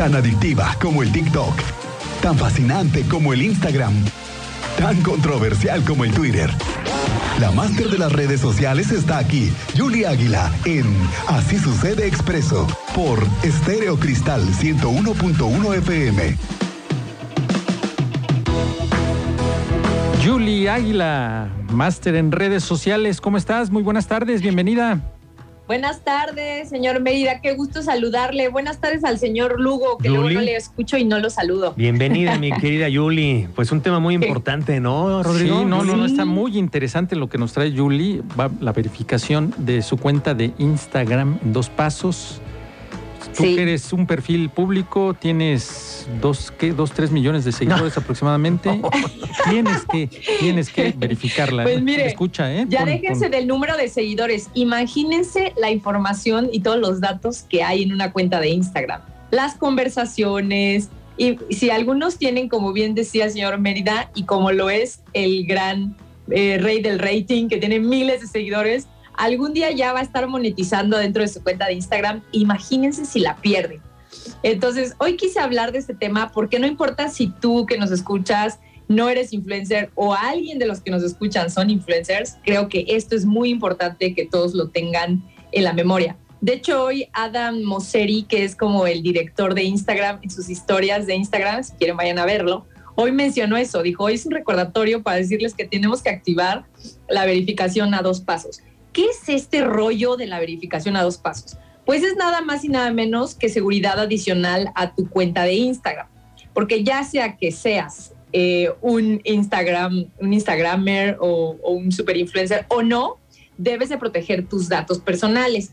Tan adictiva como el TikTok. Tan fascinante como el Instagram. Tan controversial como el Twitter. La máster de las redes sociales está aquí, Julie Águila, en Así sucede expreso, por Estéreo Cristal 101.1 FM. Julie Águila, máster en redes sociales, ¿cómo estás? Muy buenas tardes, bienvenida. Buenas tardes, señor Mérida. Qué gusto saludarle. Buenas tardes al señor Lugo, que luego no le escucho y no lo saludo. Bienvenida, mi querida Yuli. Pues un tema muy importante, ¿no, Rodrigo? Sí, no, no, no, está muy interesante lo que nos trae Yuli. Va la verificación de su cuenta de Instagram en dos pasos. Tú que eres un perfil público, tienes dos, ¿qué? Dos, tres millones de seguidores aproximadamente. Tienes que, tienes que verificarla. Pues mire, escucha, ¿eh? Ya déjense del número de seguidores. Imagínense la información y todos los datos que hay en una cuenta de Instagram. Las conversaciones, y si algunos tienen, como bien decía el señor Mérida, y como lo es el gran eh, rey del rating, que tiene miles de seguidores, algún día ya va a estar monetizando dentro de su cuenta de Instagram. Imagínense si la pierde. Entonces, hoy quise hablar de este tema porque no importa si tú que nos escuchas no eres influencer o alguien de los que nos escuchan son influencers, creo que esto es muy importante que todos lo tengan en la memoria. De hecho, hoy Adam Mosseri, que es como el director de Instagram, en sus historias de Instagram, si quieren vayan a verlo, hoy mencionó eso, dijo, hoy es un recordatorio para decirles que tenemos que activar la verificación a dos pasos. ¿Qué es este rollo de la verificación a dos pasos? Pues es nada más y nada menos que seguridad adicional a tu cuenta de Instagram. Porque ya sea que seas eh, un Instagram, un Instagramer o, un super influencer o no, debes de proteger tus datos personales.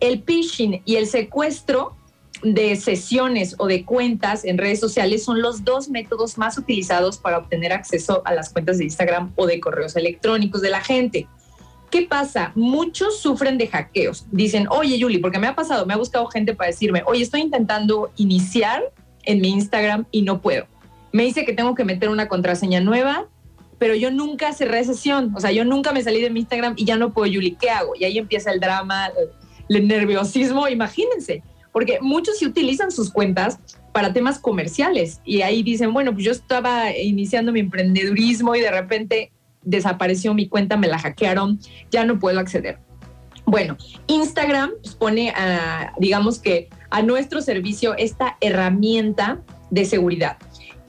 El phishing y el secuestro de sesiones o de cuentas en redes sociales son los dos métodos más utilizados para obtener acceso a las cuentas de Instagram o de correos electrónicos de la gente. ¿Qué pasa? Muchos sufren de hackeos. Dicen, oye, Yuli, porque me ha pasado, me ha buscado gente para decirme, oye, estoy intentando iniciar en mi Instagram y no puedo. Me dice que tengo que meter una contraseña nueva, pero yo nunca cerré sesión. O sea, yo nunca me salí de mi Instagram y ya no puedo, Yuli, ¿qué hago? Y ahí empieza el drama, el nerviosismo, imagínense. Porque muchos sí utilizan sus cuentas para temas comerciales y ahí dicen, bueno, pues yo estaba iniciando mi emprendedurismo y de repente desapareció mi cuenta, me la hackearon, ya no puedo acceder. Bueno, Instagram pues, pone, a, digamos que a nuestro servicio esta herramienta de seguridad.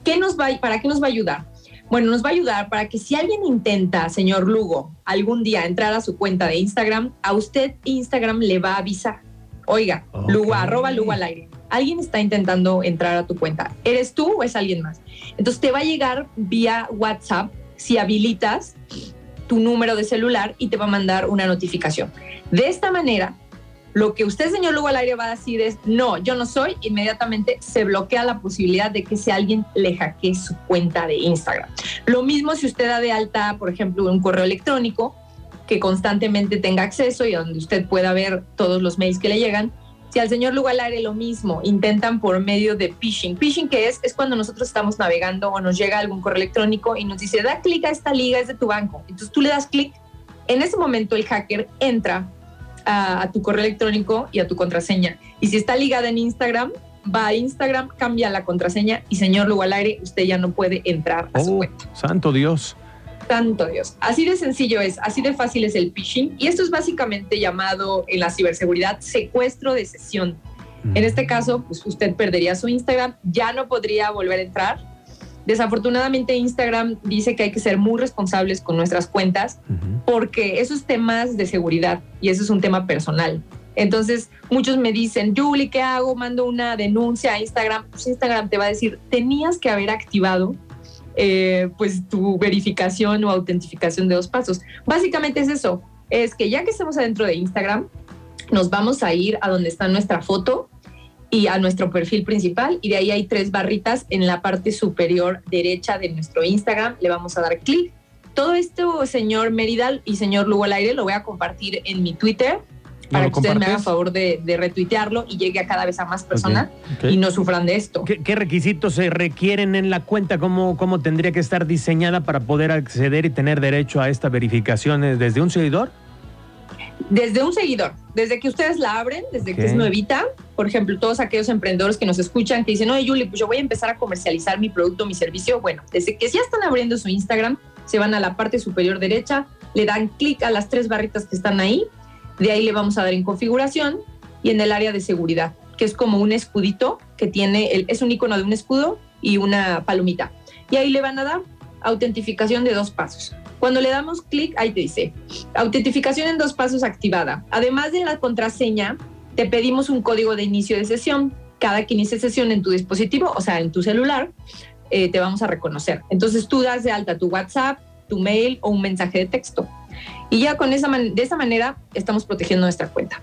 ¿Qué nos va, ¿Para qué nos va a ayudar? Bueno, nos va a ayudar para que si alguien intenta, señor Lugo, algún día entrar a su cuenta de Instagram, a usted Instagram le va a avisar. Oiga, Lugo, arroba Lugo al aire. Alguien está intentando entrar a tu cuenta. ¿Eres tú o es alguien más? Entonces te va a llegar vía WhatsApp si habilitas tu número de celular y te va a mandar una notificación. De esta manera, lo que usted, señor Lugo al aire, va a decir es, no, yo no soy, inmediatamente se bloquea la posibilidad de que si alguien le hackee su cuenta de Instagram. Lo mismo si usted da de alta, por ejemplo, un correo electrónico que constantemente tenga acceso y donde usted pueda ver todos los mails que le llegan, si al señor Lugalare lo mismo, intentan por medio de phishing. Phishing, que es? Es cuando nosotros estamos navegando o nos llega algún correo electrónico y nos dice, da clic a esta liga, es de tu banco. Entonces tú le das clic. En ese momento el hacker entra a, tu correo electrónico y a tu contraseña. Y si está ligada en Instagram, va a Instagram, cambia la contraseña y señor Lugalare, usted ya no puede entrar a su oh, cuenta. Santo Dios. Santo Dios. Así de sencillo es, así de fácil es el phishing. Y esto es básicamente llamado en la ciberseguridad secuestro de sesión. En este caso, pues usted perdería su Instagram, ya no podría volver a entrar. Desafortunadamente Instagram dice que hay que ser muy responsables con nuestras cuentas porque eso es temas de seguridad y eso es un tema personal. Entonces, muchos me dicen, Julie, ¿qué hago? Mando una denuncia a Instagram. Pues Instagram te va a decir, tenías que haber activado eh, pues tu verificación o autentificación de dos pasos. Básicamente es eso, es que ya que estamos adentro de Instagram, nos vamos a ir a donde está nuestra foto y a nuestro perfil principal y de ahí hay tres barritas en la parte superior derecha de nuestro Instagram. Le vamos a dar clic. Todo esto, señor Meridal y señor Lugo al aire, lo voy a compartir en mi Twitter para que ustedes me hagan favor de, retuitearlo y llegue a cada vez a más personas y no sufran de esto. ¿Qué, requisitos se requieren en la cuenta? ¿Cómo, ¿Cómo tendría que estar diseñada para poder acceder y tener derecho a esta verificación desde un seguidor? Desde un seguidor, desde que ustedes la abren, desde que es nuevita, por ejemplo, todos aquellos emprendedores que nos escuchan que dicen, oye, Julie, pues yo voy a empezar a comercializar mi producto, mi servicio. Bueno, desde que ya están abriendo su Instagram, se van a la parte superior derecha, le dan clic a las tres barritas que están ahí, de ahí le vamos a dar en configuración y en el área de seguridad, que es como un escudito que tiene, es un icono de un escudo y una palomita. Y ahí le van a dar autentificación de dos pasos. Cuando le damos clic, ahí te dice, autentificación en dos pasos activada. Además de la contraseña, te pedimos un código de inicio de sesión. Cada que inicie sesión en tu dispositivo, o sea, en tu celular, eh, te vamos a reconocer. Entonces tú das de alta tu WhatsApp, tu mail o un mensaje de texto. Y ya con esa de esa manera estamos protegiendo nuestra cuenta.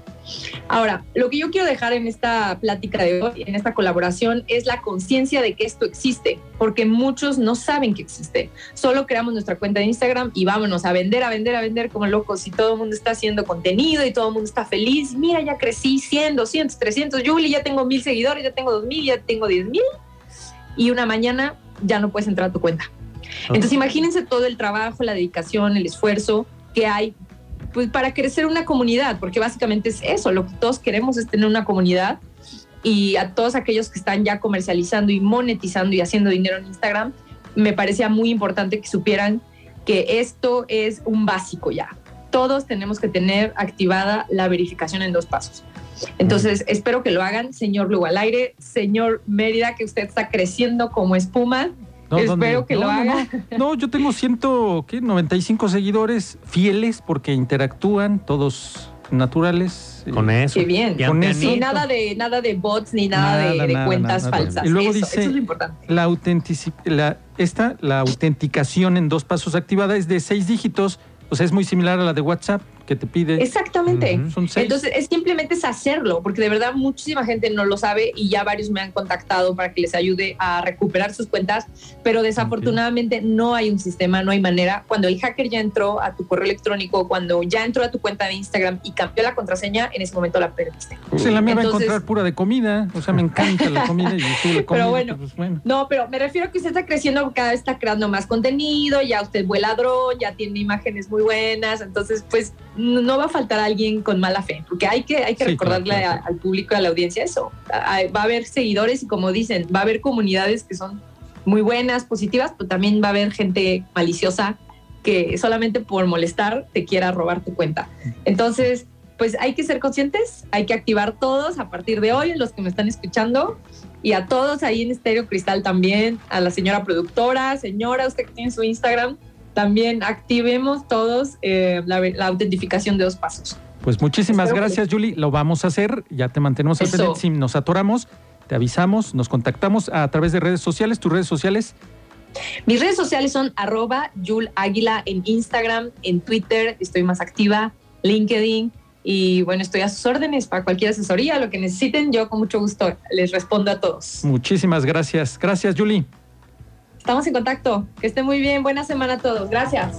Ahora, lo que yo quiero dejar en esta plática de hoy, en esta colaboración, es la conciencia de que esto existe, porque muchos no saben que existe. Solo creamos nuestra cuenta de Instagram y vámonos a vender, a vender, a vender como locos y todo el mundo está haciendo contenido y todo el mundo está feliz. Mira, ya crecí 100, 200, 300, Julie, ya tengo mil seguidores, ya tengo 2000, ya tengo 10 mil. Y una mañana ya no puedes entrar a tu cuenta. Entonces imagínense todo el trabajo, la dedicación, el esfuerzo que hay pues, para crecer una comunidad, porque básicamente es eso, lo que todos queremos es tener una comunidad y a todos aquellos que están ya comercializando y monetizando y haciendo dinero en Instagram, me parecía muy importante que supieran que esto es un básico ya. Todos tenemos que tener activada la verificación en dos pasos. Entonces, espero que lo hagan, señor Lugo al aire, señor Mérida, que usted está creciendo como espuma. Espero que lo haga. No, yo tengo 195 seguidores fieles porque interactúan, todos naturales. Eh, con eso. Qué bien. Con eso. nada de, nada de bots ni nada, de, cuentas falsas. Y luego dice, eso es lo importante. La, la, esta, la autenticación en dos pasos activada es de seis dígitos, o sea, es muy similar a la de WhatsApp que te pide. Exactamente. Entonces, es simplemente es hacerlo, porque de verdad muchísima gente no lo sabe y ya varios me han contactado para que les ayude a recuperar sus cuentas, pero desafortunadamente no hay un sistema, no hay manera. Cuando el hacker ya entró a tu correo electrónico, cuando ya entró a tu cuenta de Instagram y cambió la contraseña, en ese momento la perdiste. Pues la mía va a encontrar pura de comida, o sea, me encanta la comida y yo Pero bueno, pues bueno, no, pero me refiero a que usted está creciendo, cada vez está creando más contenido, ya usted vuela dron, ya tiene imágenes muy buenas, entonces pues no va a faltar alguien con mala fe, porque hay que, hay que recordarle al público a la audiencia eso. Va a haber seguidores y como dicen, va a haber comunidades que son muy buenas, positivas, pero también va a haber gente maliciosa que solamente por molestar te quiera robar tu cuenta. Entonces, pues hay que ser conscientes, hay que activar todos a partir de hoy, los que me están escuchando, y a todos ahí en Estéreo Cristal también, a la señora productora, señora, usted que tiene su Instagram, también activemos todos eh, la, autentificación de dos pasos. Pues muchísimas gracias, Julie. Lo vamos a hacer. Ya te mantenemos al pendiente. Si nos atoramos, te avisamos, nos contactamos a través de redes sociales. ¿Tus redes sociales? Mis redes sociales son arroba Yul Águila en Instagram, en Twitter, estoy más activa, LinkedIn. Y bueno, estoy a sus órdenes para cualquier asesoría, lo que necesiten, yo con mucho gusto les respondo a todos. Muchísimas gracias. Gracias, Julie. Estamos en contacto. Que esté muy bien. Buena semana a todos. Gracias.